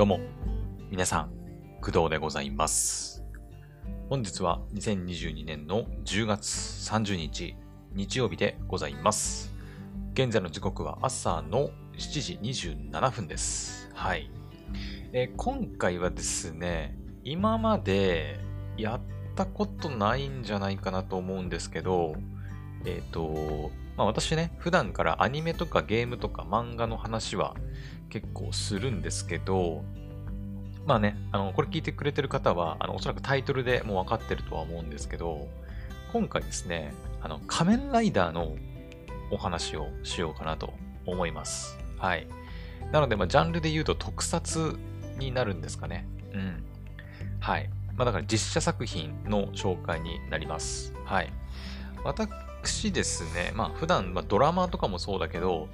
どうも、皆さん、工藤でございます。本日は2022年の10月30日、日曜日でございます。現在の時刻は朝の7時27分です。はい。えー今回はですね、今までやったことないんじゃないかなと思うんですけど、えっ、と、まあ私ね、普段からアニメとかゲームとか漫画の話は結構するんですけど、まあね、あの、これ聞いてくれてる方は、あの、おそらくタイトルでもう分かってるとは思うんですけど、今回ですね、あの、仮面ライダーのお話をしようかなと思います。はい。なので、まあ、ジャンルで言うと特撮になるんですかね。うん。はい。まあ、だから実写作品の紹介になります。はい。私ですね、まあ、普段、まあ、ドラマとかもそうだけど、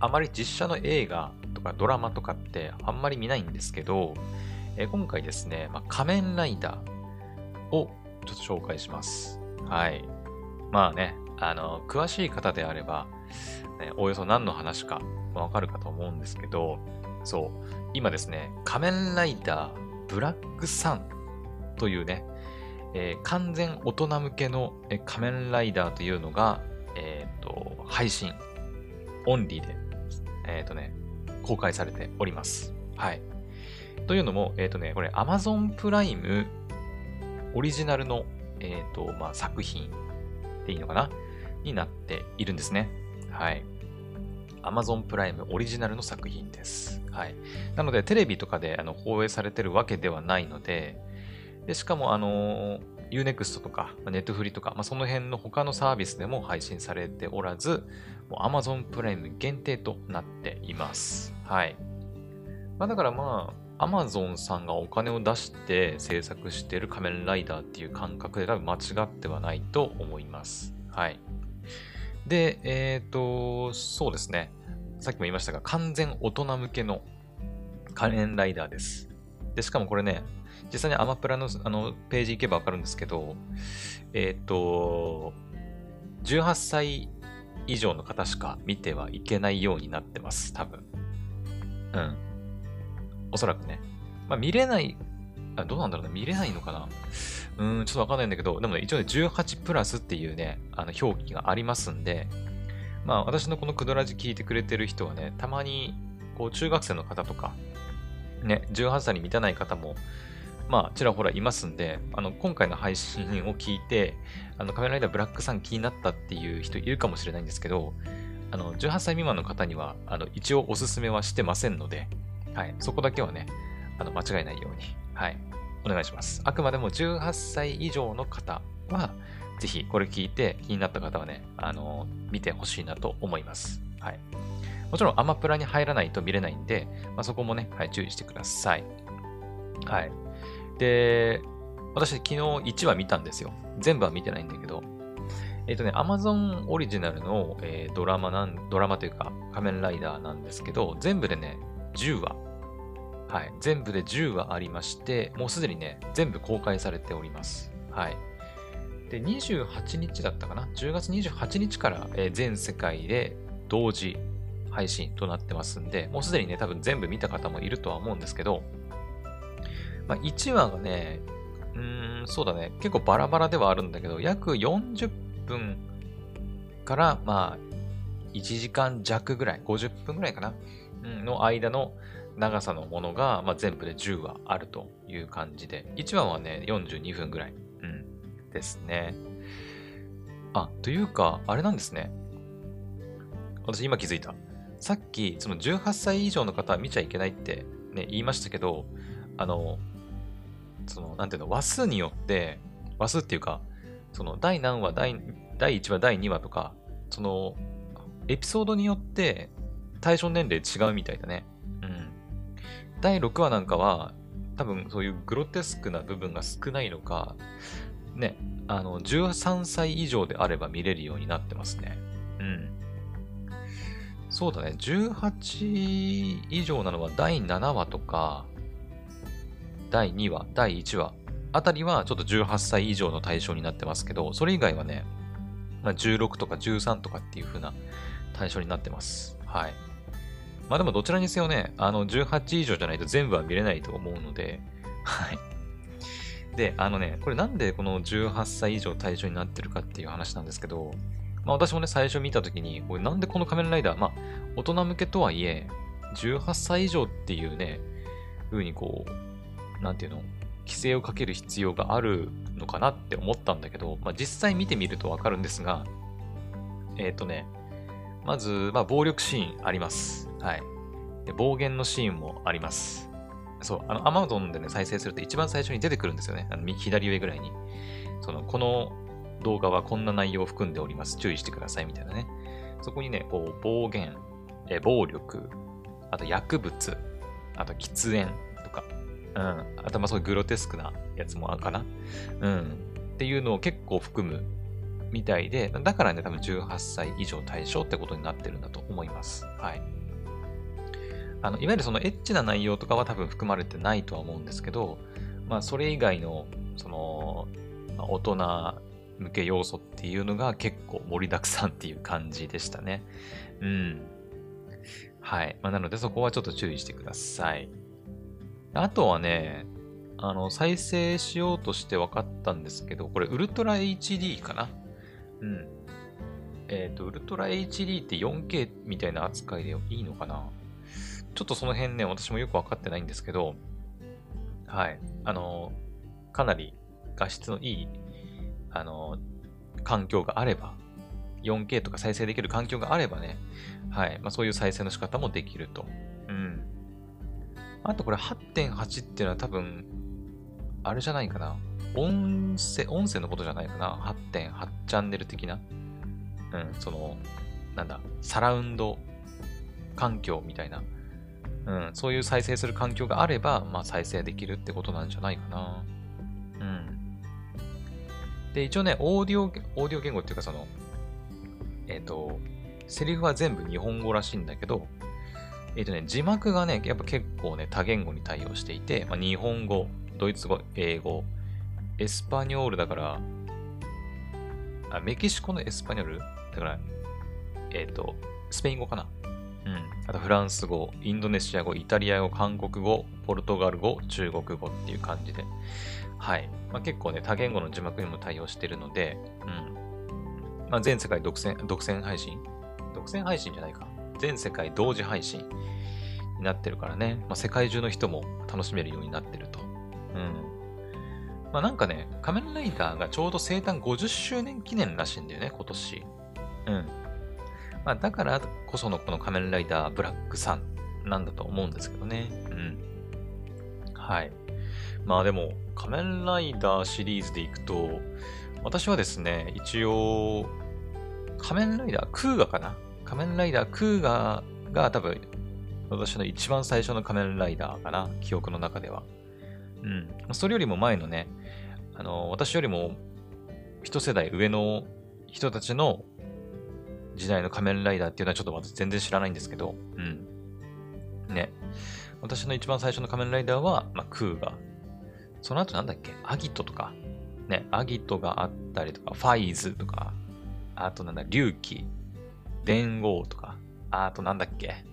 あまり実写の映画とかドラマとかってあんまり見ないんですけど、えー今回ですね、まあ、仮面ライダーをちょっと紹介します。はい。まあね、あの、詳しい方であれば、ね、おおよそ何の話かわかるかと思うんですけど、そう、今ですね、仮面ライダーブラックサンというね、えー完全大人向けの仮面ライダーというのが、えっ、と、配信、オンリーで、えっ、とね、公開されております。はい。というのも、えっ、とね、これ Amazon プライムオリジナルの、えっ、と、まあ、作品でいいのかな？になっているんですね。はい。Amazon プライムオリジナルの作品です。はい。なので、テレビとかであの放映されてるわけではないので、でしかも、あの、Unext とか、まあ Netflix とか、まあ、その辺の他のサービスでも配信されておらず、Amazon プライム限定となっています。はい。まあ、だからまあ、Amazon さんがお金を出して制作してる仮面ライダーっていう感覚で多分間違ってはないと思います。はい。で、えっ、と、そうですね。さっきも言いましたが、完全大人向けの仮面ライダーです。で、しかもこれね、実際にアマプラのあのページ行けばわかるんですけど、えっ、と、18歳以上の方しか見てはいけないようになってます、多分。うん。おそらくね。まあ、見れない、あどうなんだろうな、見れないのかなうん、ちょっとわかんないんだけど、でもね、一応ね、18プラスっていうね、あの表記がありますんで、まあ、私のこのクドラジ聞いてくれてる人はね、たまに、こう、中学生の方とか、ね、18歳に満たない方も、まあ、ちらほらいますんで、あの、今回の配信を聞いて、あの、仮面ライダーブラックさん気になったっていう人いるかもしれないんですけど、あの、18歳未満の方には、あの、一応おすすめはしてませんので、はい、そこだけはね、あの、間違えないように、はい、お願いします。あくまでも18歳以上の方は、ぜひこれ聞いて気になった方はね、あの、見てほしいなと思います。はい。もちろんアマプラに入らないと見れないんで、まあ、そこもね、はい、注意してください。はい。で、私昨日1話見たんですよ。全部は見てないんだけど、えっ、とね、Amazon オリジナルの、えードラマなん、ドラマというか仮面ライダーなんですけど、全部でね、10話。はい。全部で10話ありまして、もうすでにね、全部公開されております。はい。で、28日だったかな ?10 月28日から、えー全世界で同時配信となってますんで、もうすでにね、多分全部見た方もいるとは思うんですけど、まあ、1話がね、うーん、そうだね、結構バラバラではあるんだけど、約40分から、まあ、1時間弱ぐらい、50分ぐらいかな、の間の長さのものが、まあ、全部で10話あるという感じで、1話はね、42分ぐらい、うん、ですね。あ、というか、あれなんですね。私今気づいた。さっき、その18歳以上の方は見ちゃいけないってね、言いましたけど、あの、その、なんていうの、話数によって、話数っていうか、その、第何話、第、第1話、第2話とか、その、エピソードによって対象年齢違うみたいだね。うん。第6話なんかは、多分そういうグロテスクな部分が少ないのか、ね、あの、13歳以上であれば見れるようになってますね。うん。そうだね、18以上なのは第7話とか、第2話、第1話あたりはちょっと18歳以上の対象になってますけど、それ以外はね、ま、16とか13とかっていう風な対象になってます。はい。まあでもどちらにせよね、あの、18以上じゃないと全部は見れないと思うので、はい。で、あのね、これなんでこの18歳以上対象になってるかっていう話なんですけど、まあ私もね、最初見たときに、これなんでこの仮面ライダー、まあ、大人向けとはいえ、18歳以上っていうね、風にこう、なんていうの、規制をかける必要があるのかなって思ったんだけど、まあ実際見てみるとわかるんですが、えっ、ー、とね、まず、まあ暴力シーンあります。はい。で暴言のシーンもあります。そう、あの、Amazon でね、再生すると一番最初に出てくるんですよね。あの左上ぐらいに。その、この動画はこんな内容を含んでおります。注意してくださいみたいなね。そこにね、こう、暴言、え暴力、あと薬物、あと喫煙、うん。あとまあそういうグロテスクなやつもあるかな。うん。っていうのを結構含むみたいで、だからね、多分18歳以上対象ってことになってるんだと思います。はい。あの、いわゆるそのエッチな内容とかは多分含まれてないとは思うんですけど、まあそれ以外の、その、まあ、大人向け要素っていうのが結構盛りだくさんっていう感じでしたね。うん。はい。まあ、なのでそこはちょっと注意してください。あとはね、あの、再生しようとして分かったんですけど、これウルトラ HD かな？うん。えっ、ー、と、ウルトラ HD って 4K みたいな扱いでいいのかな？ちょっとその辺ね、私もよくわかってないんですけど、はい。あの、かなり画質のいい、あの、環境があれば、4K とか再生できる環境があればね、はい。まあ、そういう再生の仕方もできると。うん。あとこれ8.8っていうのは多分、あれじゃないかな。音声、音声のことじゃないかな。8.8チャンネル的な。うん、その、なんだ、サラウンド環境みたいな。うん、そういう再生する環境があれば、まあ、再生できるってことなんじゃないかな。うん。で、一応ね、オーディオ、オーディオ言語っていうか、その、えっ、ー、と、セリフは全部日本語らしいんだけど、えっ、ー、とね、字幕がね、やっぱ結構ね、多言語に対応していて、まあ、日本語、ドイツ語、英語、エスパニョールだから、あ、メキシコのエスパニョール？だから、えっ、ー、と、スペイン語かな？うん。あとフランス語、インドネシア語、イタリア語、韓国語、ポルトガル語、中国語っていう感じで。はい。まあ、結構ね、多言語の字幕にも対応してるので、うん。まあ、全世界独占、独占配信？独占配信じゃないか。全世界同時配信になってるからね。まあ、世界中の人も楽しめるようになってると。うん。まあ、なんかね、仮面ライダーがちょうど生誕50周年記念らしいんだよね、今年。うん。まあ、だからこそのこの仮面ライダーブラックさんなんだと思うんですけどね。うん。はい。まあでも、仮面ライダーシリーズでいくと、私はですね、一応、仮面ライダー、クーガかな仮面ライダー、クーガーが多分、私の一番最初の仮面ライダーかな記憶の中では。うん。それよりも前のね、あの、私よりも一世代上の人たちの時代の仮面ライダーっていうのはちょっと私全然知らないんですけど、うん。ね。私の一番最初の仮面ライダーは、まあ、クーガー。その後なんだっけ？アギトとか。ね、アギトがあったりとか、ファイズとか、あとなんだ、龍騎、電王とか、あとなんだっけ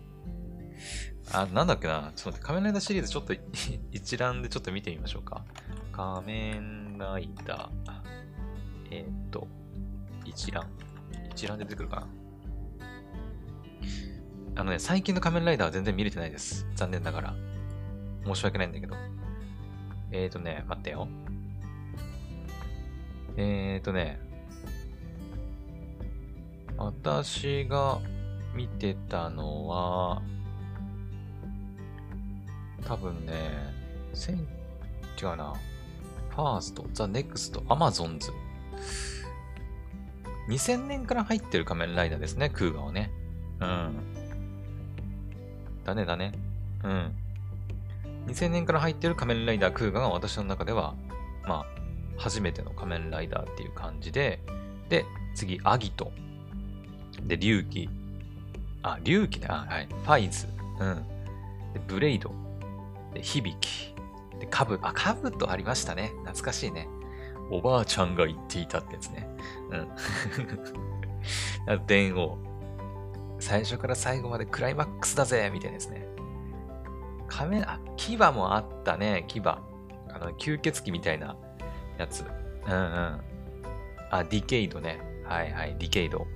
あ、なんだっけなちょっと待って、仮面ライダーシリーズちょっと 一覧でちょっと見てみましょうか。仮面ライダー。えっ、と、一覧。一覧で出てくるかな。あのね、最近の仮面ライダーは全然見れてないです。残念ながら。申し訳ないんだけど。えーとね、待ってよ。えーとね、私が見てたのは、多分ね、千、違うな。ファースト、ザ・ネクスト、アマゾンズ。2000年から入ってる仮面ライダーですね、クウガはね。うん。だねだね。うん。2000年から入ってる仮面ライダークーガが私の中では、まあ、初めての仮面ライダーっていう感じで、で、次、アギト。で、龍騎。あ、龍騎ね。あ、はい。ファイズ。うん。で、ブレイド。で、響き。で、カブ。あ、カブとありましたね。懐かしいね。おばあちゃんが言っていたってやつね。うん。電王。最初から最後までクライマックスだぜみたいですね。仮面、あ、牙もあったね、牙。あの、吸血鬼みたいなやつ。うんうん。あ、ディケイドね。はいはい、ディケイド。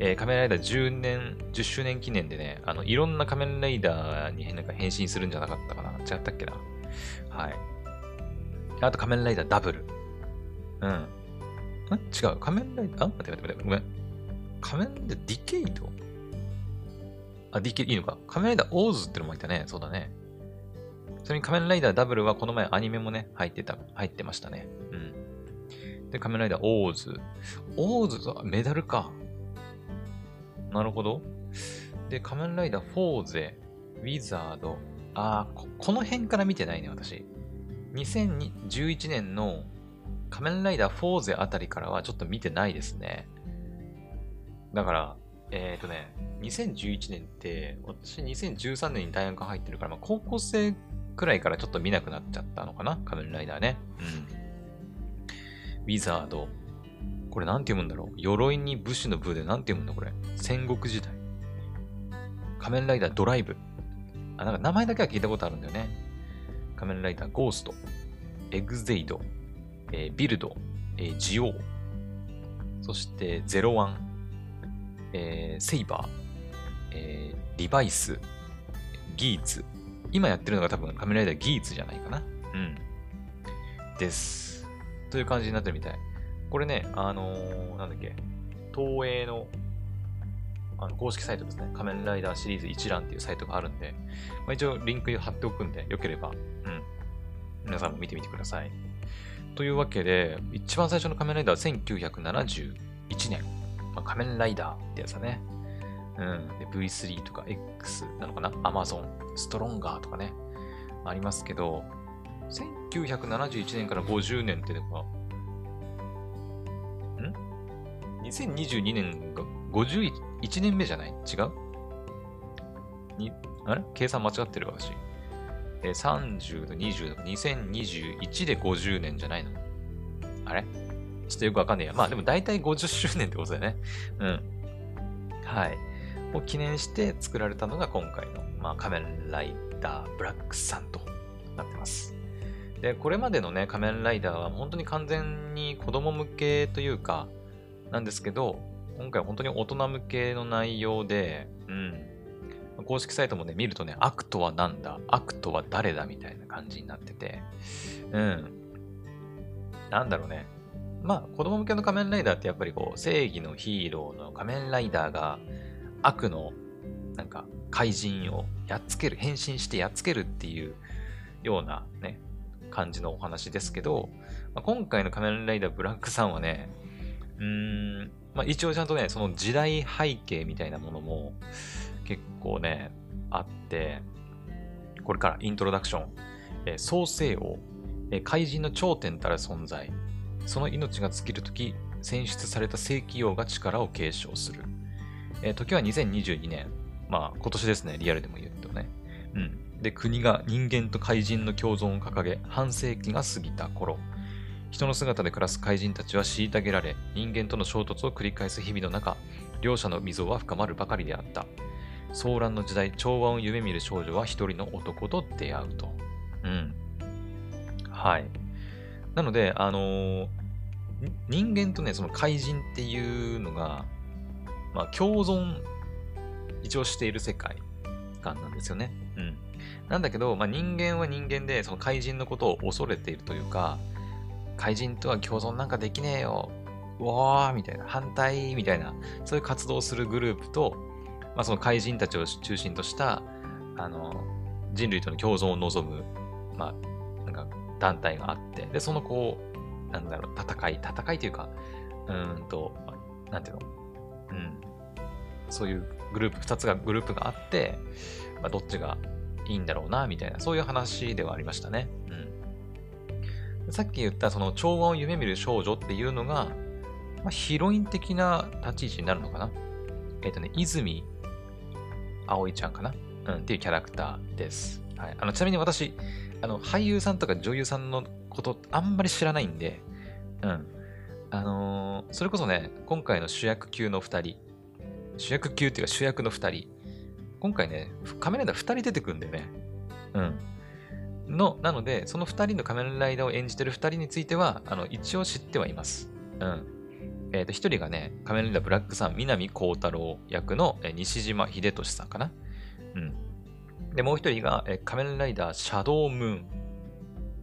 えー、仮面ライダー10年、10周年記念でね、あの、いろんな仮面ライダーにな変身するんじゃなかったかな違ったっけなはい。あと仮面ライダーダブル。うん。ん違う。仮面ライダーあ待って待って待って。ごめん。仮面ライダーディケイド？あ、ディケイドいいのか？仮面ライダーオーズってのもいたね。そうだね。ちなみに仮面ライダーダブルはこの前アニメもね、入ってた、入ってましたね。うん。で、仮面ライダーオーズ。オーズと、メダルか。なるほど。で、仮面ライダーフォーゼ、ウィザード。あこ、この辺から見てないね、私。2011年の仮面ライダーフォーゼあたりからはちょっと見てないですね。だから、えっ、ー、とね、2011年って、私2013年に大学入ってるから、まあ、高校生くらいからちょっと見なくなっちゃったのかな仮面ライダーね。うん。ウィザード。これなんて読むんだろう？鎧に武士の部でなんて読むんだこれ？戦国時代。仮面ライダードライブ。あ、なんか名前だけは聞いたことあるんだよね。仮面ライダーゴースト。エグゼイド。えー、ビルド。えー、ジオウ。そしてゼロワン。えー、セイバー。えー、リバイス。ギーツ。今やってるのが多分仮面ライダーギーツじゃないかな。うん。です。という感じになってるみたい。これね、あのー、なんだっけ、東映のあの公式サイトですね。仮面ライダーシリーズ一覧っていうサイトがあるんで、まあ、一応リンク貼っておくんで、よければ、うん。皆さんも見てみてください。というわけで、一番最初の仮面ライダーは1971年。まあ、仮面ライダーってやつだね。うん。で、V3 とか X なのかな ?Amazon、ストロンガーとかね。ありますけど、1971年から50年って、?2022 年が51年目じゃない？違う？に、あれ？計算間違ってる私。えー、30と20と2021で50年じゃないの？あれ？ちょっとよくわかんねえや。まあでも大体50周年ってことだよね。うん。はい。を記念して作られたのが今回の、まあ、仮面ライダーブラックさんとなってます。で、これまでのね、仮面ライダーは本当に完全に子供向けというか、なんですけど、今回本当に大人向けの内容で、うん。公式サイトもね、見るとね、悪とは何だ悪とは誰だみたいな感じになってて、うん。なんだろうね。まあ、子供向けの仮面ライダーってやっぱりこう、正義のヒーローの仮面ライダーが悪の、なんか、怪人をやっつける、変身してやっつけるっていうようなね、感じのお話ですけど、まあ、今回の仮面ライダーブラックさんはね、うん、まあ、一応ちゃんとね、その時代背景みたいなものも結構ね、あって、これからイントロダクション、えー、創世王、えー、怪人の頂点たる存在、その命が尽きるとき、選出された正規王が力を継承する。えー、時は2022年。まあ、今年ですね、リアルでも言うとね。うん。で、国が人間と怪人の共存を掲げ、半世紀が過ぎた頃。人の姿で暮らす怪人たちは虐げられ、人間との衝突を繰り返す日々の中、両者の溝は深まるばかりであった。騒乱の時代、調和を夢見る少女は一人の男と出会うと。うん。はい。なので、あのー、人間とね、その怪人っていうのが、まあ、共存、一応している世界観なんですよね。うん。なんだけど、まあ、人間は人間で、その怪人のことを恐れているというか、怪人とは共存なんかできねえよ。うわーみたいな、反対みたいな、そういう活動をするグループと、まあ、その怪人たちを中心とした、あの、人類との共存を望む、まあ、なんか団体があって、で、そのこう、なんだろう、戦い、戦いというか、うんと、なんていうの、うん、そういうグループ、二つが、グループがあって、まあ、どっちがいいんだろうな、みたいな、そういう話ではありましたね。さっき言ったその調和を夢見る少女っていうのが、まあ、ヒロイン的な立ち位置になるのかな？えっ、ー、とね、泉葵ちゃんかな？うん、っていうキャラクターです。はい。あの、ちなみに私、あの、俳優さんとか女優さんのことあんまり知らないんで、うん。あのー、それこそね、今回の主役級の二人、主役級っていうか主役の2人。今回ね、仮面ライダー2人出てくるんだよね。うん。の、なので、その2人の仮面ライダーを演じてる2人については、あの、一応知ってはいます。うん。えっ、ー、と、1人がね、仮面ライダーブラックさん、南光太郎役の、西島秀俊さんかな。うん。で、もう1人が、え仮面ライダーシャドウムーン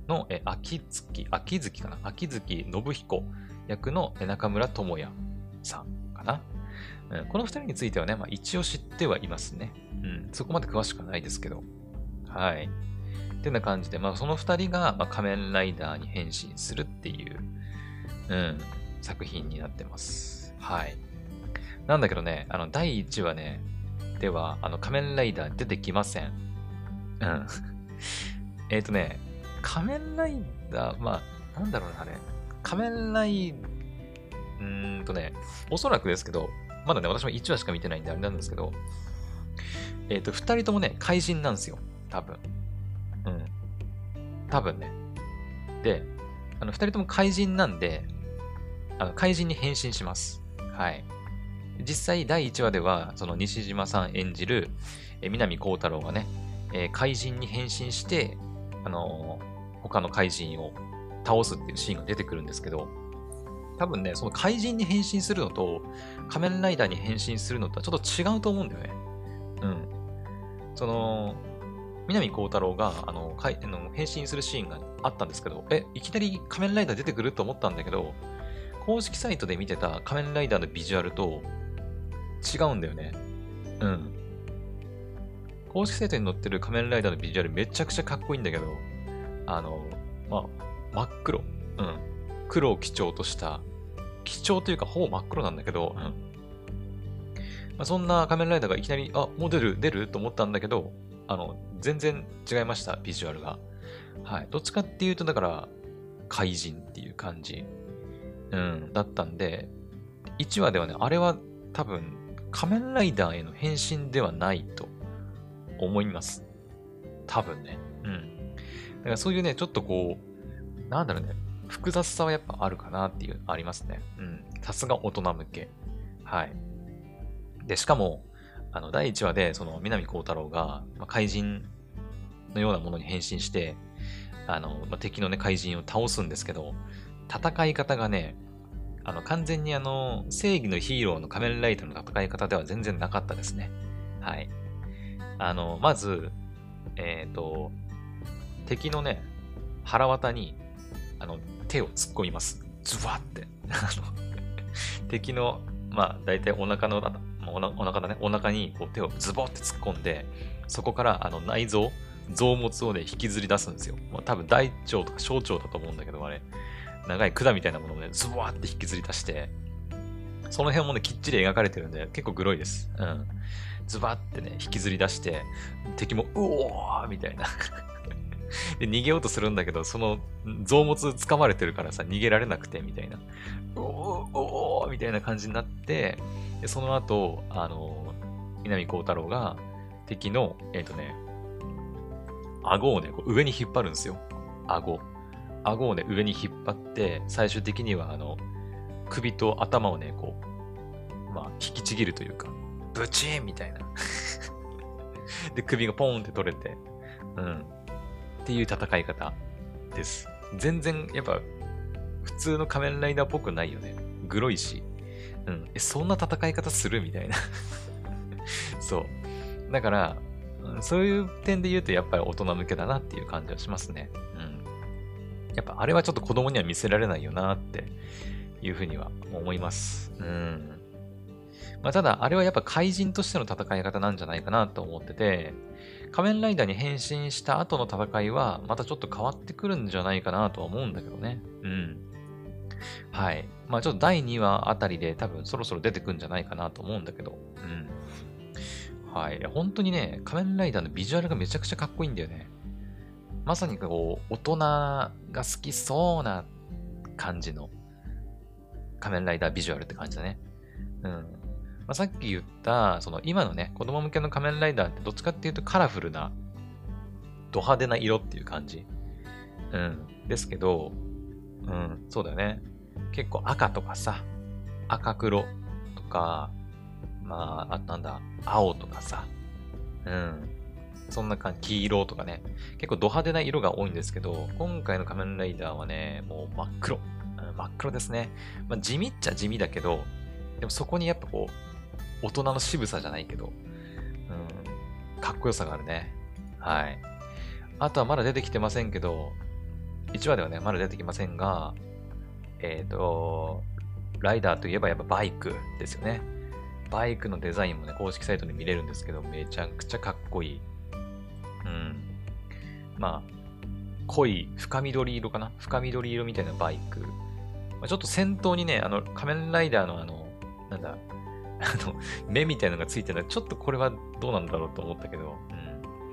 の、え秋月、秋月かな？秋月信彦役の中村智也さんかな。うん、この2人についてはね、まあ、一応知ってはいますね。うん、そこまで詳しくはないですけど。はい。ってな感じで、まあ、その2人が、ま、仮面ライダーに変身するっていう、うん、作品になってます。はい。なんだけどね、あの、第1話ね、では、あの、仮面ライダー出てきません。うん。えっとね、仮面ライダー、まあ、なんだろうな、あれ。仮面ライ、うーんとね、おそらくですけど、まだね、私も1話しか見てないんであれなんですけど、えっ、ー、と、2人ともね、怪人なんですよ。多分。うん。多分ね。で、あの、2人とも怪人なんで、あの怪人に変身します。はい。実際、第1話では、その西島さん演じる、え南光太郎がね、えー、怪人に変身して、あのー、他の怪人を倒すっていうシーンが出てくるんですけど、多分ね、その怪人に変身するのと、仮面ライダーに変身するのとはちょっと違うと思うんだよね。うん。その、南光太郎があのかいあの変身するシーンがあったんですけど、え、いきなり仮面ライダー出てくると思ったんだけど、公式サイトで見てた仮面ライダーのビジュアルと違うんだよね。うん。公式サイトに載ってる仮面ライダーのビジュアルめちゃくちゃかっこいいんだけど、あの、まあ、真っ黒。うん。黒を基調とした、基調というかほぼ真っ黒なんだけど、うん。まあ、そんな仮面ライダーがいきなり、あ、もう出る出ると思ったんだけど、あの、全然違いました、ビジュアルが。はい。どっちかっていうと、だから、怪人っていう感じ、うん、だったんで、1話ではね、あれは多分、仮面ライダーへの変身ではないと思います。多分ね。うん。だからそういうね、ちょっとこう、なんだろうね、複雑さはやっぱあるかなっていう、ありますね。うん。さすが大人向け。はい。で、しかも、あの、第1話で、その、南光太郎が、ま、怪人のようなものに変身して、あの、ま、敵のね、怪人を倒すんですけど、戦い方がね、あの、完全にあの、正義のヒーローの仮面ライダーの戦い方では全然なかったですね。はい。あの、まず、えっ、ー、と、敵のね、腹渡に、あの、手を突っ込みます。ズワって。敵の、まあ、大体お腹の、おなお腹だね、お腹にこう手をズボって突っ込んで、そこからあの内臓、臓物をね、引きずり出すんですよ。まあ、多分大腸とか小腸だと思うんだけど、あれ。長い管みたいなものをね、ズボーって引きずり出して、その辺もね、きっちり描かれてるんで、結構グロいです。うん。ズバってね、引きずり出して、敵も、うおーみたいな で、逃げようとするんだけど、その臓物掴まれてるからさ、逃げられなくて、みたいな。おおーみたいな感じになって、でその後、あの、南光太郎が敵の、えっ、ー、とね、顎をね、こう上に引っ張るんですよ。顎。顎をね、上に引っ張って、最終的には、あの、首と頭をね、こう、まあ、引きちぎるというか、ブチーンみたいな。で、首がポーンって取れて、うん。っていう戦い方です。全然、やっぱ、普通の仮面ライダーっぽくないよね。グロいし。うん。え、そんな戦い方するみたいな そう。だから、そういう点で言うと、やっぱり大人向けだなっていう感じはしますね。うん。やっぱあれはちょっと子供には見せられないよなっていうふうには思います。うん。まあ、ただ、あれはやっぱ怪人としての戦い方なんじゃないかなと思ってて、仮面ライダーに変身した後の戦いは、またちょっと変わってくるんじゃないかなとは思うんだけどね。うん。はい。まあちょっと第2話あたりで多分そろそろ出てくんじゃないかなと思うんだけど。うん。はい。本当にね、仮面ライダーのビジュアルがめちゃくちゃかっこいいんだよね。まさにこう、大人が好きそうな感じの仮面ライダービジュアルって感じだね。うん。まあ、さっき言った、その今のね、子供向けの仮面ライダーってどっちかっていうとカラフルな、ド派手な色っていう感じ。うん。ですけど、うん、そうだよね。結構赤とかさ、赤黒とか、まあ、あとなんだ、青とかさ、うん。そんな感じ、黄色とかね。結構ド派手な色が多いんですけど、今回の仮面ライダーはね、もう真っ黒。真っ黒ですね。まあ、地味っちゃ地味だけど、でもそこにやっぱこう、大人の渋さじゃないけど、うん、かっこよさがあるね。はい。あとはまだ出てきてませんけど、1話ではね、まだ出てきませんが、えっ、ー、と、ライダーといえばやっぱバイクですよね。バイクのデザインもね、公式サイトで見れるんですけど、めちゃくちゃかっこいい。うん。まあ、濃い深緑色かな？深緑色みたいなバイク。まあ、ちょっと先頭にね、あの、仮面ライダーのあの、なんだ、あの、目みたいなのがついてるのはちょっとこれはどうなんだろうと思ったけど、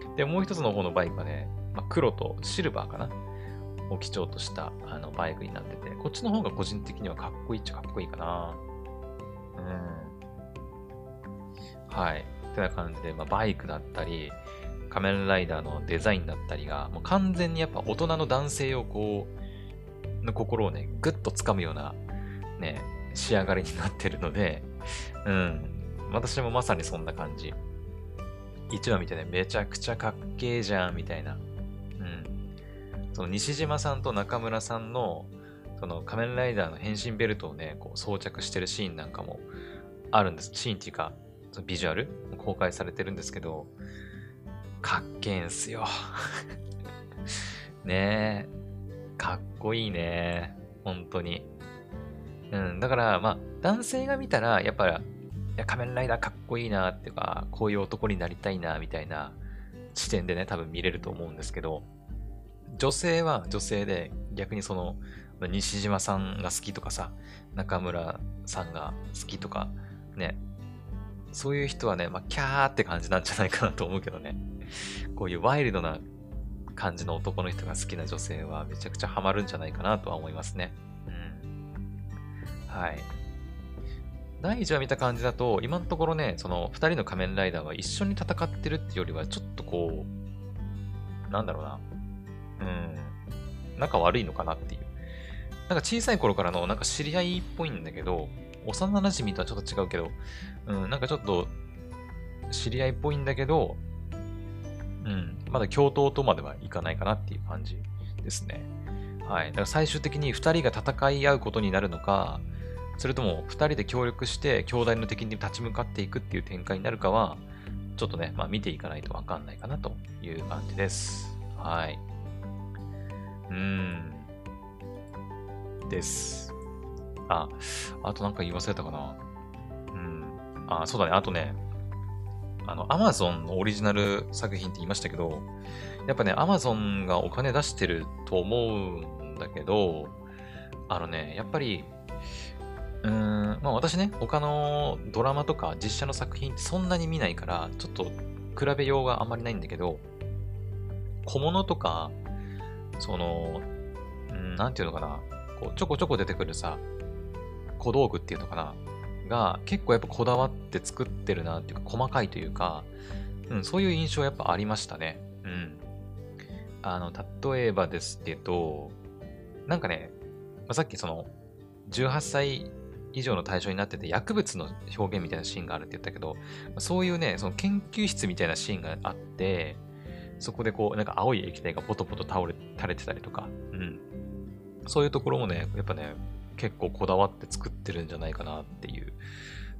うん。で、もう一つの方のバイクはね、まあ、黒とシルバーかな？を基調としたあのバイクになってて、こっちの方が個人的にはかっこいいっちゃかっこいいかな。うん。はい。ってな感じで、まあ、バイクだったり、仮面ライダーのデザインだったりが、もう完全にやっぱ大人の男性をこう、の心をね、ぐっと掴むような、ね、仕上がりになってるので、うん。私もまさにそんな感じ。一話見てね、めちゃくちゃかっけえじゃん、みたいな。その西島さんと中村さんの、その仮面ライダーの変身ベルトをね、こう装着してるシーンなんかもあるんです。シーンっていうか、そのビジュアル公開されてるんですけど、かっけえんすよ。ねえ。かっこいいね。本当に。うん、だから、まあ、男性が見たら、やっぱり、いや、仮面ライダーかっこいいなっていうか、こういう男になりたいな、みたいな視点でね、多分見れると思うんですけど、女性は女性で、逆にその、西島さんが好きとかさ、中村さんが好きとか、ね、そういう人はね、まあ、キャーって感じなんじゃないかなと思うけどね。こういうワイルドな感じの男の人が好きな女性はめちゃくちゃハマるんじゃないかなとは思いますね。うん。はい。第1話見た感じだと、今のところね、その2人の仮面ライダーは一緒に戦ってるってよりは、ちょっとこう、なんだろうな。うん。仲悪いのかなっていう。なんか小さい頃からのなんか知り合いっぽいんだけど、幼馴染とはちょっと違うけど、うん、なんかちょっと知り合いっぽいんだけど、うん、まだ共闘とまではいかないかなっていう感じですね。はい。だから最終的に2人が戦い合うことになるのか、それとも2人で協力して兄弟の敵に立ち向かっていくっていう展開になるかは、ちょっとね、まあ見ていかないとわかんないかなという感じです。はい。うん。です。あ、あとなんか言い忘れたかな。うん。あ、そうだね。あとね、あの、アマゾンのオリジナル作品って言いましたけど、やっぱね、アマゾンがお金出してると思うんだけど、あのね、やっぱり、うーん、まあ私ね、他のドラマとか実写の作品ってそんなに見ないから、ちょっと比べようがあんまりないんだけど、小物とか、その、ん、なんていうのかな、こうちょこちょこ出てくるさ、小道具っていうのかな、が結構やっぱこだわって作ってるなっていうか、細かいというか、うん、そういう印象やっぱありましたね。うん。あの、例えばですけど、なんかね、まあ、さっきその、18歳以上の対象になってて薬物の表現みたいなシーンがあるって言ったけど、そういうね、その研究室みたいなシーンがあって、そこでこう、なんか青い液体がポトポト倒れ、垂れてたりとか、うん。そういうところもね、やっぱね、結構こだわって作ってるんじゃないかなっていう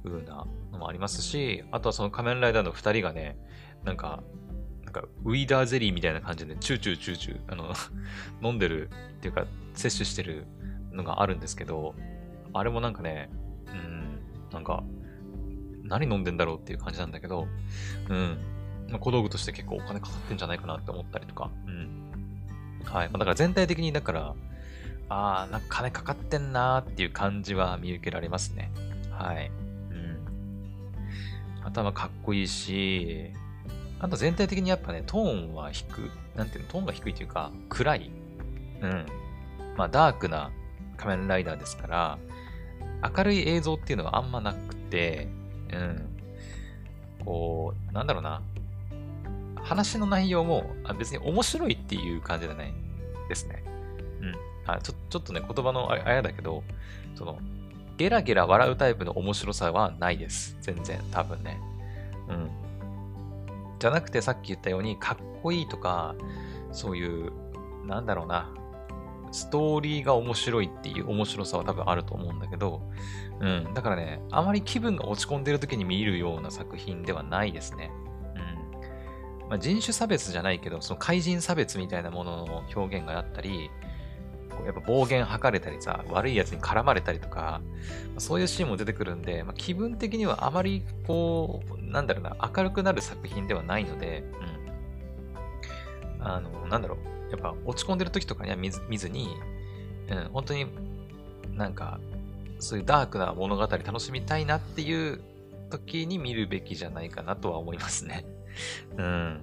風なのもありますし、あとはその仮面ライダーの2人がね、なんか、なんかウイダーゼリーみたいな感じでチューチューチューチュー、あの 飲んでるっていうか、摂取してるのがあるんですけど、あれもなんかね、うん、なんか、何飲んでんだろうっていう感じなんだけど、うん、小道具として結構お金かかってんじゃないかなって思ったりとか、うん。はい。まあ、だから全体的に、だから、ああ、なんか金かかってんなーっていう感じは見受けられますね。はい。うん。頭かっこいいし、あと全体的にやっぱね、トーンは低く、なんていうの、トーンが低いというか、暗い。うん。まあ、ダークな仮面ライダーですから、明るい映像っていうのはあんまなくて、うん。こう、なんだろうな。話の内容も別に面白いっていう感じじゃないですね。うん。あちょちょっとね、言葉のあやだけど、その、ゲラゲラ笑うタイプの面白さはないです。全然、多分ね。うん。じゃなくてさっき言ったように、かっこいいとか、そういう、なんだろうな、ストーリーが面白いっていう面白さは多分あると思うんだけど、うん。だからね、あまり気分が落ち込んでる時に見るような作品ではないですね。まあ、人種差別じゃないけど、その怪人差別みたいなものの表現があったり、やっぱ暴言吐かれたりさ、悪いやつに絡まれたりとか、まそういうシーンも出てくるんで、まあ、気分的にはあまりこう、なんだろうな、明るくなる作品ではないので、うん。あの、なんだろう、やっぱ落ち込んでる時とかには見ず見ずに、うん、本当になんか、そういうダークな物語楽しみたいなっていう時に見るべきじゃないかなとは思いますね。うん。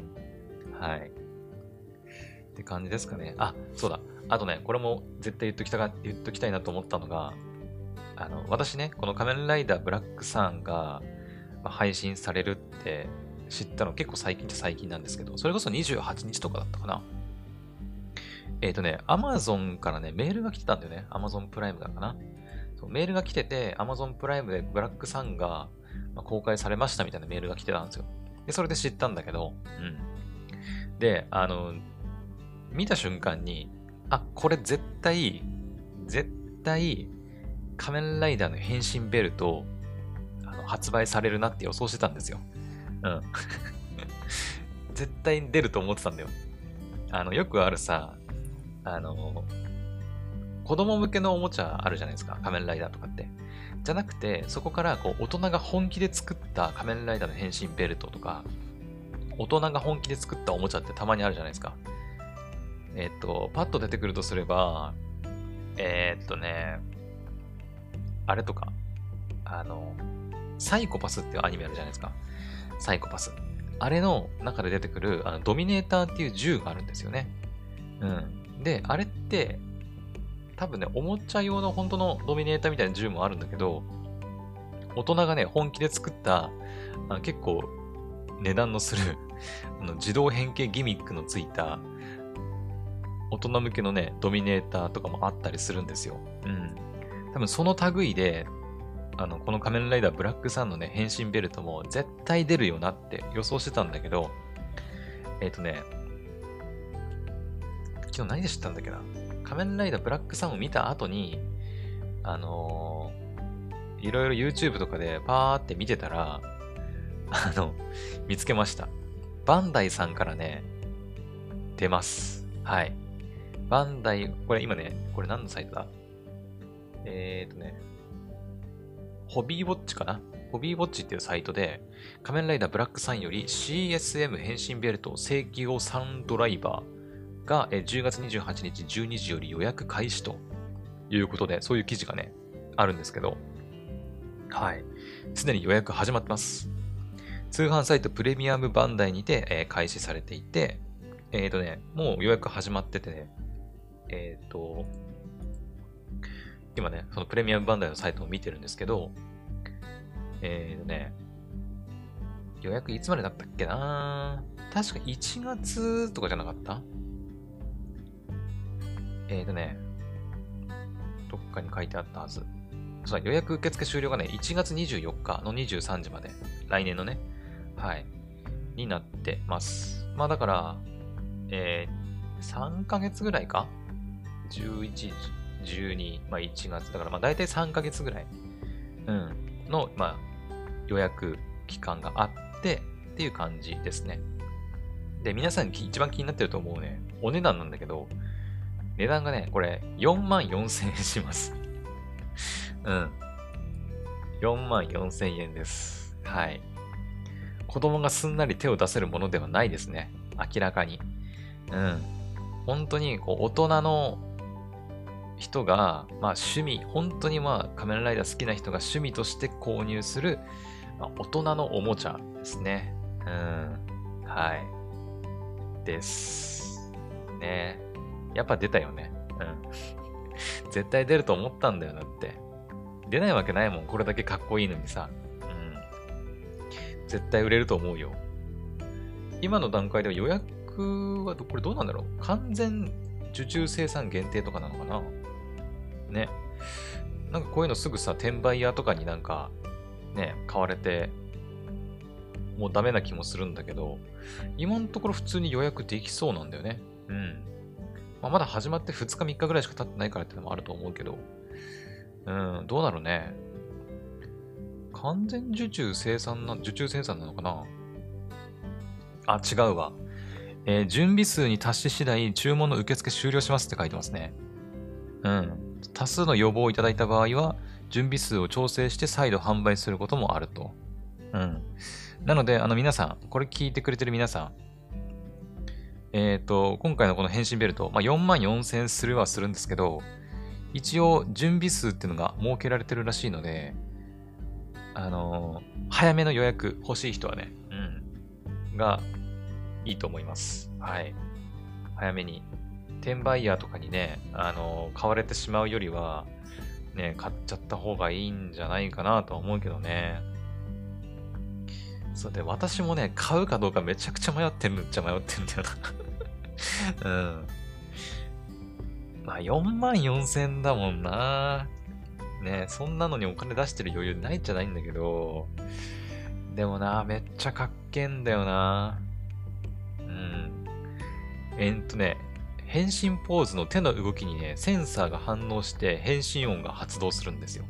はい。って感じですかね。あ、そうだ。あとね、これも絶対言っときたか、言っときたいなと思ったのが、あの、私ね、この仮面ライダーブラックサンが、配信されるって知ったの結構最近って最近なんですけど、それこそ28日とかだったかな。えっ、とね、Amazon からね、メールが来てたんだよね。Amazon プライムだかな。そうメールが来てて、Amazon プライムでブラックサンが、公開されましたみたいなメールが来てたんですよ。で、それで知ったんだけど、うん。で、あの、見た瞬間に、あ、これ絶対、絶対、仮面ライダーの変身ベルト、あの発売されるなって予想してたんですよ。うん。絶対出ると思ってたんだよ。あの、よくあるさ、あの、子供向けのおもちゃあるじゃないですか。仮面ライダーとかって。じゃなくて、そこからこう大人が本気で作った仮面ライダーの変身ベルトとか、大人が本気で作ったおもちゃってたまにあるじゃないですか。えっ、と、パッと出てくるとすれば、えーっとね、あれとか、あの、サイコパスっていうアニメあるじゃないですか。サイコパス。あれの中で出てくるあのドミネーターっていう銃があるんですよね。うん。で、あれって、多分ね、おもちゃ用の本当のドミネーターみたいな銃もあるんだけど、大人がね、本気で作った、あ結構値段のする あの自動変形ギミックのついた、大人向けのね、ドミネーターとかもあったりするんですよ。うん。多分その類で、あの、この仮面ライダーブラックさんのね、変身ベルトも絶対出るよなって予想してたんだけど、えっ、とね、昨日何で知ったんだっけな？仮面ライダーブラックさんを見た後に、あのーいろいろ YouTube とかでパーって見てたら、あの、見つけました。バンダイさんからね、出ます。はい。バンダイ、これ今ね、これ何のサイトだ？えーとね、ホビーウォッチかな？ホビーウォッチっていうサイトで、仮面ライダーブラックさんより CSM 変身ベルト正規用サンドライバーがえ10月28日12時より予約開始ということで、そういう記事がね、あるんですけど、はい。すでに予約始まってます。通販サイトプレミアムバンダイにて、え開始されていて、えっ、とね、もう予約始まっててね、えっ、と、今ね、そのプレミアムバンダイのサイトを見てるんですけど、えっ、とね、予約いつまでだったっけな確か1月とかじゃなかったえっ、とね、どっかに書いてあったはず。そう予約受付終了がね、1月24日の23時まで、来年のね、はい、になってます。まあだから、えー、3ヶ月ぐらいか ?11、12、まあ1月。だからまあ大体3ヶ月ぐらい、うん、の、まあ予約期間があってっていう感じですね。で、皆さん一番気になってると思うね、お値段なんだけど、値段がね、これ4万4千円します。うん。4万4千円です。はい。子供がすんなり手を出せるものではないですね。明らかに。うん。本当にこう大人の人が、まあ趣味、本当にまあ仮面ライダー好きな人が趣味として購入する、まあ、大人のおもちゃですね。うん。はい。です。ねやっぱ出たよね。うん。絶対出ると思ったんだよなって。出ないわけないもん。これだけかっこいいのにさ。うん。絶対売れると思うよ。今の段階では予約は、これどうなんだろう完全受注生産限定とかなのかなね。なんかこういうのすぐさ、転売屋とかになんか、ね、買われて、もうダメな気もするんだけど、今のところ普通に予約できそうなんだよね。うん。まあ、まだ始まって2日3日ぐらいしか経ってないからってのもあると思うけど、うん、どうだろうね。完全受注生産な、受注生産なのかな？あ、違うわ。えー、準備数に達し次第注文の受付終了しますって書いてますね。うん。多数の要望をいただいた場合は、準備数を調整して再度販売することもあると。うん。なので、あの皆さん、これ聞いてくれてる皆さん、えっ、ー、と、今回のこの変身ベルト、まあ、4万4000するはするんですけど、一応準備数っていうのが設けられてるらしいので、あのー、早めの予約欲しい人はね、うん、がいいと思います。はい。早めに転売ヤーとかにね、あの、買われてしまうよりは、ね、買っちゃった方がいいんじゃないかなとは思うけどね。そうで、私もね、買うかどうかめちゃくちゃ迷ってるっちゃ迷ってるんだよなうん。まあ、4万4千だもんな。ね、そんなのにお金出してる余裕ないじゃないんだけど、でもな、めっちゃかっけんだよな。うん。えー、っとね、変身ポーズの手の動きにね、センサーが反応して変身音が発動するんですよ。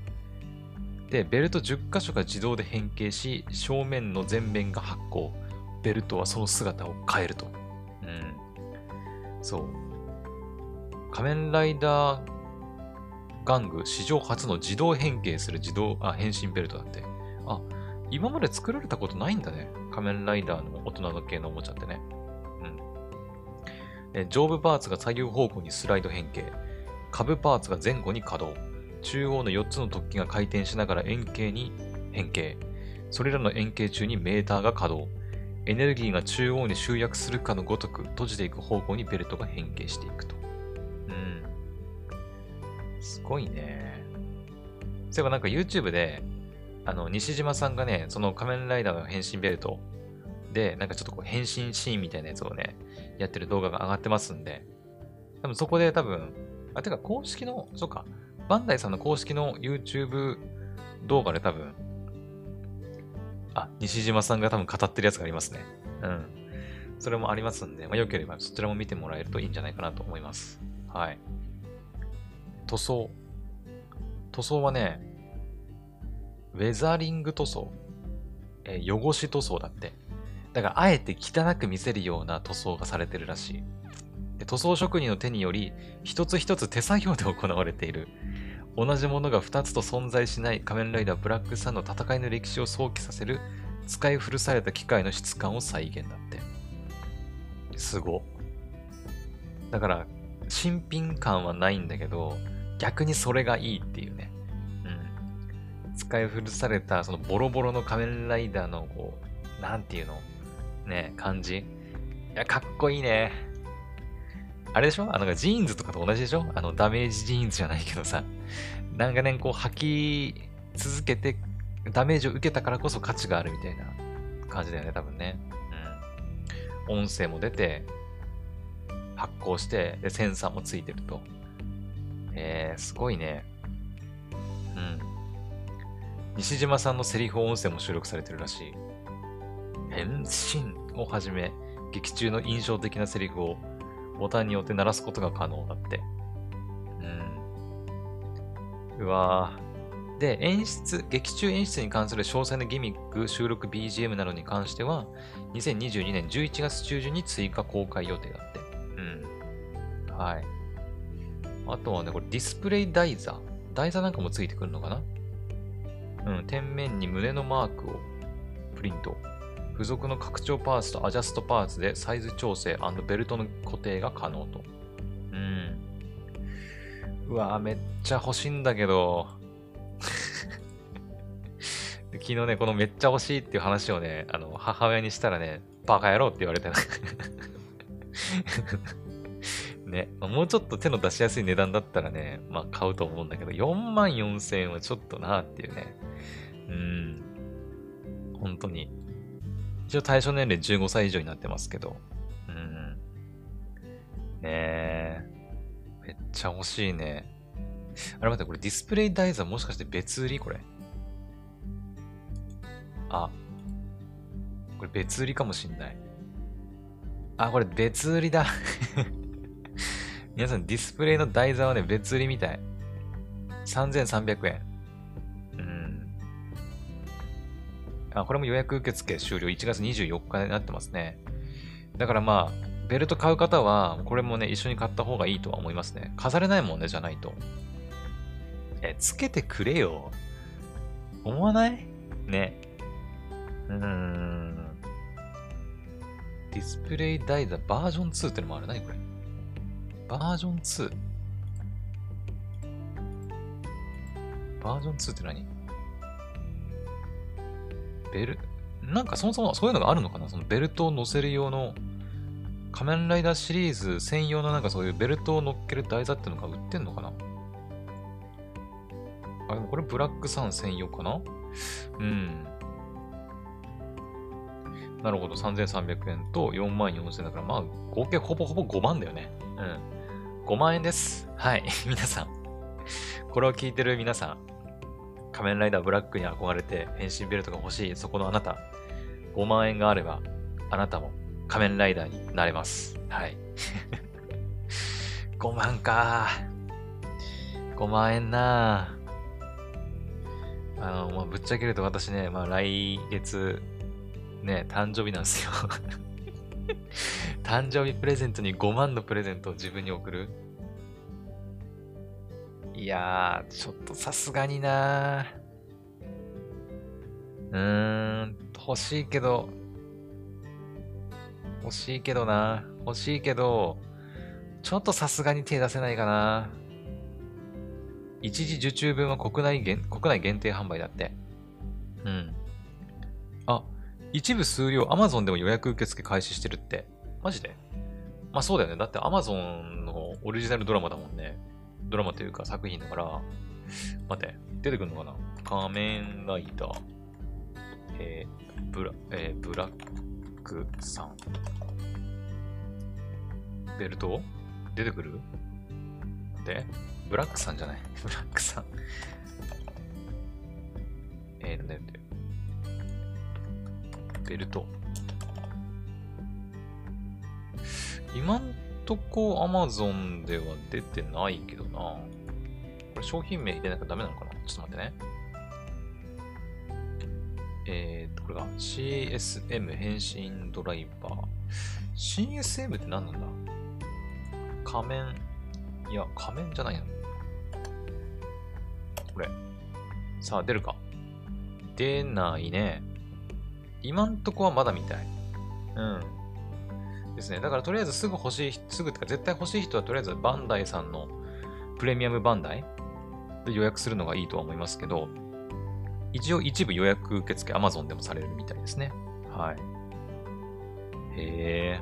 で、ベルト10箇所が自動で変形し、正面の前面が発光。ベルトはその姿を変えると。そう。仮面ライダー玩具史上初の自動変形する自動、あ、変身ベルトだって。あ、今まで作られたことないんだね。仮面ライダーの大人の系のおもちゃってね。うん上部パーツが左右方向にスライド変形、下部パーツが前後に稼働、中央の4つの突起が回転しながら円形に変形、それらの円形中にメーターが稼働、エネルギーが中央に集約するかのごとく閉じていく方向にベルトが変形していくと。うん。すごいね。そういえばなんか YouTube で、あの、西島さんがね、その仮面ライダーの変身ベルトで、なんかちょっとこう変身シーンみたいなやつをね、やってる動画が上がってますんで、多分そこで多分、あ、てか公式の、そうか、バンダイさんの公式の YouTube 動画で多分、あ、西島さんが多分語ってるやつがありますね。うん。それもありますんで、まあ、よければそちらも見てもらえるといいんじゃないかなと思います。はい。塗装。塗装はね、ウェザリング塗装。えー、汚し塗装だって。だからあえて汚く見せるような塗装がされてるらしい。で塗装職人の手により、一つ一つ手作業で行われている。同じものが二つと存在しない仮面ライダーブラックサンの戦いの歴史を想起させる使い古された機械の質感を再現だって。すご。だから、新品感はないんだけど、逆にそれがいいっていうね。うん。使い古された、そのボロボロの仮面ライダーの、こう、なんていうの？ね、感じ。いや、かっこいいね。あれでしょ？あの、ジーンズとかと同じでしょ？あの、ダメージジーンズじゃないけどさ、長年こう履き続けて、ダメージを受けたからこそ価値があるみたいな感じだよね、多分ね。うん。音声も出て、発光して、で、センサーもついてると。えー、すごいね。うん。西島さんのセリフ音声も収録されてるらしい。変身をはじめ、劇中の印象的なセリフをボタンによって鳴らすことが可能だって。うん。うわぁ。で、演出、劇中演出に関する詳細なギミック、収録 BGM などに関しては、2022年11月中旬に追加公開予定だって。うん。はい。あとはね、これディスプレイ台座。台座なんかもついてくるのかな？うん、天面に胸のマークをプリント。付属の拡張パーツとアジャストパーツでサイズ調整ベルトの固定が可能と。うん。うわめっちゃ欲しいんだけど。昨日ね、このめっちゃ欲しいっていう話をね、あの、母親にしたらね、バカ野郎って言われて ね、もうちょっと手の出しやすい値段だったらね、まあ買うと思うんだけど、4万4千円はちょっとなっていうね。うん。本当に。一応対象年齢15歳以上になってますけど。うん。ねえ。めっちゃ欲しいね。あれ待って、これディスプレイ台座もしかして別売りこれ？あ。これ別売りかもしんない。あ、これ別売りだ。皆さんディスプレイの台座はね、別売りみたい。3300円。あ、これも予約受付終了1月24日になってますね。だからまあ、ベルト買う方は、これもね、一緒に買った方がいいとは思いますね。飾れないもんね、じゃないと。え、つけてくれよ。思わない？ね。うーん。ディスプレイ台座バージョン2ってのもある。何これバージョン 2? バージョン2って何？ベル、なんかそもそもそういうのがあるのかな？そのベルトを乗せる用の仮面ライダーシリーズ専用のなんかそういうベルトを乗っける台座ってのが売ってんのかな？あ、でもこれブラックさん専用かな？うん。なるほど、3300円と4万4000円だから、まあ、合計ほぼほぼ5万だよね。うん。5万円です。はい。皆さん。これを聞いてる皆さん。仮面ライダーブラックに憧れて変身ベルトが欲しい、そこのあなた。5万円があれば、あなたも仮面ライダーになれます。はい。5万か。5万円なあの、まあ、ぶっちゃけると私ね、まあ、来月、ね、誕生日なんですよ 誕生日プレゼントに5万のプレゼントを自分に送るいやー、ちょっとさすがになうーん、欲しいけど、欲しいけどな。欲しいけど、ちょっとさすがに手出せないかな。一時受注分は国内限国内限定販売だって。うん。あ、一部数量 Amazon でも予約受付開始してるって。マジで？まあそうだよね。だって Amazon のオリジナルドラマだもんね。ドラマというか作品だから。待って、出てくるのかな？仮面ライダー。えー、ブラ、えー、ブラックさん。ベルト？出てくる？で、ブラックさんじゃない ブラックさん。えーとね、ベルト。今んとこ Amazon では出てないけどな。これ商品名入れなきゃダメなのかな？ちょっと待ってね。えーと、これが CSM 変身ドライバー。CSM って何なんだ？仮面。いや、仮面じゃないの。これ。さあ、出るか。出ないね。今んとこはまだみたい。うん。ですね。だからとりあえずすぐ欲しい、すぐってか絶対欲しい人はとりあえずバンダイさんのプレミアムバンダイで予約するのがいいとは思いますけど、一応一部予約受付 Amazon でもされるみたいですね。はい。へえ。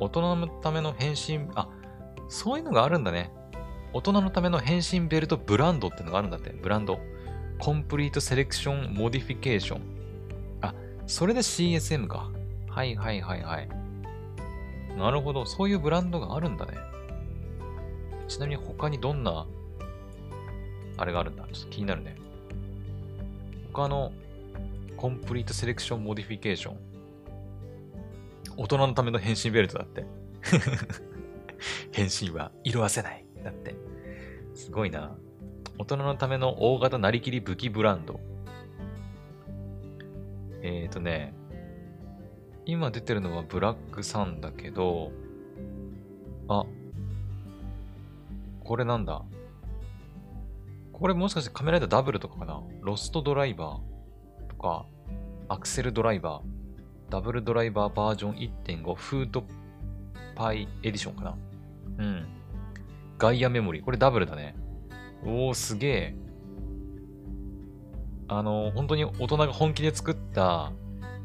大人のための変身、あ、そういうのがあるんだね。大人のための変身ベルトブランドってのがあるんだって。ブランド。コンプリートセレクションモディフィケーション。あ、それで CSM か。はいはいはいはい。なるほど。そういうブランドがあるんだね。ちなみに他にどんな、あれがあるんだ？ちょっと気になるね。他の Complete Selection Modification。大人のための変身ベルトだって。変身は色あせない。だって。すごいな。大人のための大型なりきり武器ブランド。えっ、ー、とね、今出てるのはブラックサンだけど、あ、これなんだ。これもしかしてカメラでダブルとかかな？ロストドライバーとか、アクセルドライバー、ダブルドライバーバージョン1.5フードパイエディションかな？うん。ガイアメモリー。これダブルだね。おー、すげえ。あの、本当に大人が本気で作った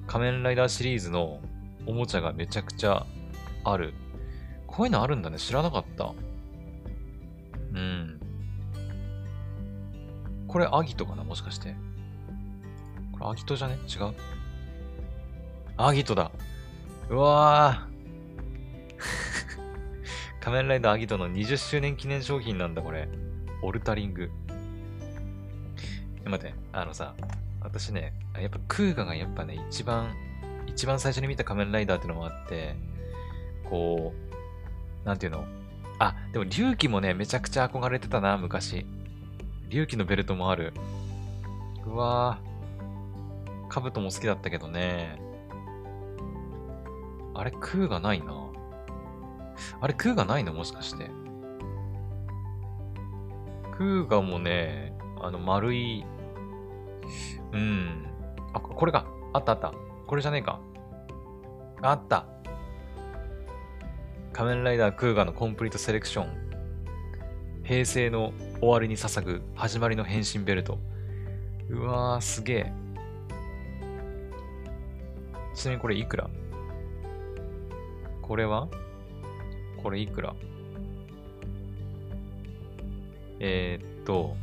仮面ライダーシリーズのおもちゃがめちゃくちゃある。こういうのあるんだね。知らなかった。うん。これアギトかな？もしかして。これアギトじゃね？違う？アギトだ。うわぁ。仮面ライダーアギトの20周年記念商品なんだ、これ。オルタリング。待って、あのさ、私ね、やっぱクーガがやっぱね、一番、一番最初に見た仮面ライダーっていうのもあって、こう、なんていうの？あ、でも龍騎もね、めちゃくちゃ憧れてたな、昔。龍騎のベルトもある。うわぁ。カブトも好きだったけどね。あれ、クーがないな。あれ、クーがないの？もしかして。クーガもね、あの、丸い、うん。あ、これか。あったあった。これじゃねえか。あった。仮面ライダークーガのコンプリートセレクション。平成の終わりに捧ぐ始まりの変身ベルト。うわー、すげえ。ちなみにこれいくら？これは？これいくら？えー、っと、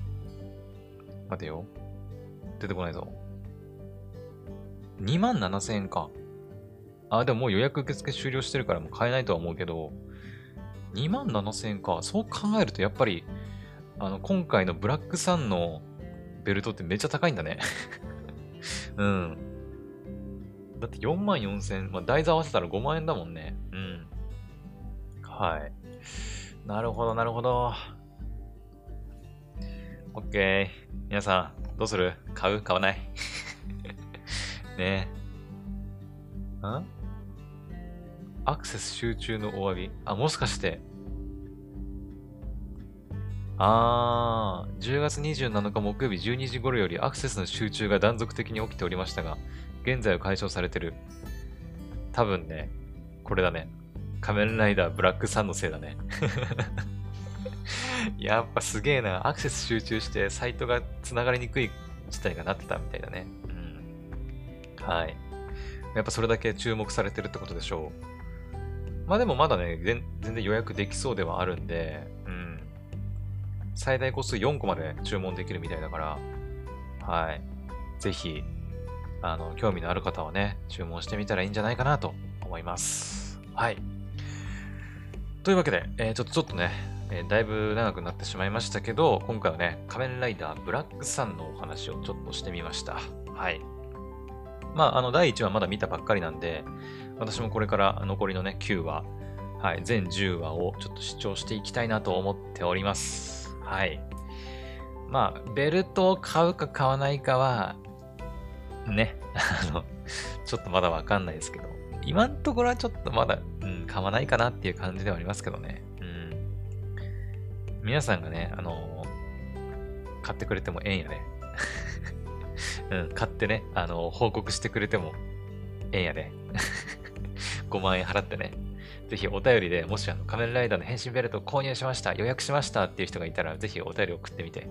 待てよ。出てこないぞ。2万7000円か。あ、でももう予約受付終了してるからもう買えないとは思うけど、2万7000円か。そう考えるとやっぱり、あの、今回のブラックサンのベルトってめっちゃ高いんだね うん。だって4万4000円、まあ、台座合わせたら5万円だもんね。うん。はい。なるほど、なるほど。オッケー。皆さん、どうする？買う？買わない？ねえ。んアクセス集中のお詫び。あ、もしかして。あー、10月27日木曜日12時頃よりアクセスの集中が断続的に起きておりましたが、現在は解消されてる。多分ね、これだね。仮面ライダーブラックさんのせいだね。やっぱすげえな。アクセス集中してサイトが繋がりにくい事態がなってたみたいだね。うん。はい。やっぱそれだけ注目されてるってことでしょう。まあでもまだね、全然予約できそうではあるんで、うん。最大個数4個まで注文できるみたいだから、はい。ぜひ、あの、興味のある方はね、注文してみたらいいんじゃないかなと思います。はい。というわけで、えー、ちょっとちょっとね、えー、だいぶ長くなってしまいましたけど、今回はね、仮面ライダーブラックサンのお話をちょっとしてみました。はい。まあ、あの、第1話まだ見たばっかりなんで、私もこれから残りのね、9話、はい、全10話をちょっと視聴していきたいなと思っております。はい。まあ、ベルトを買うか買わないかは、ね、あの、ちょっとまだわかんないですけど、今んところはちょっとまだ、うん、買わないかなっていう感じではありますけどね。皆さんがね、あの買ってくれてもええんやね。うん、買ってね、あの報告してくれてもええんやで。5万円払ってね。ぜひお便りでもしあの仮面ライダーの変身ベルトを購入しました、予約しましたっていう人がいたら、ぜひお便り送ってみて。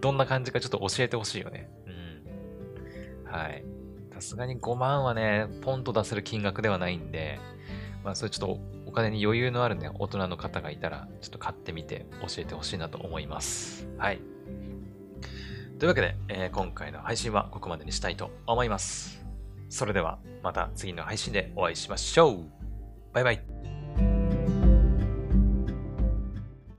どんな感じかちょっと教えてほしいよね。うん。はい。さすがに5万はね、ポンと出せる金額ではないんで、まあそれちょっと金に余裕のあるね、大人の方がいたら、ちょっと買ってみて教えてほしいなと思います。はい。というわけで、えー、今回の配信はここまでにしたいと思います。それではまた次の配信でお会いしましょう。バイバイ。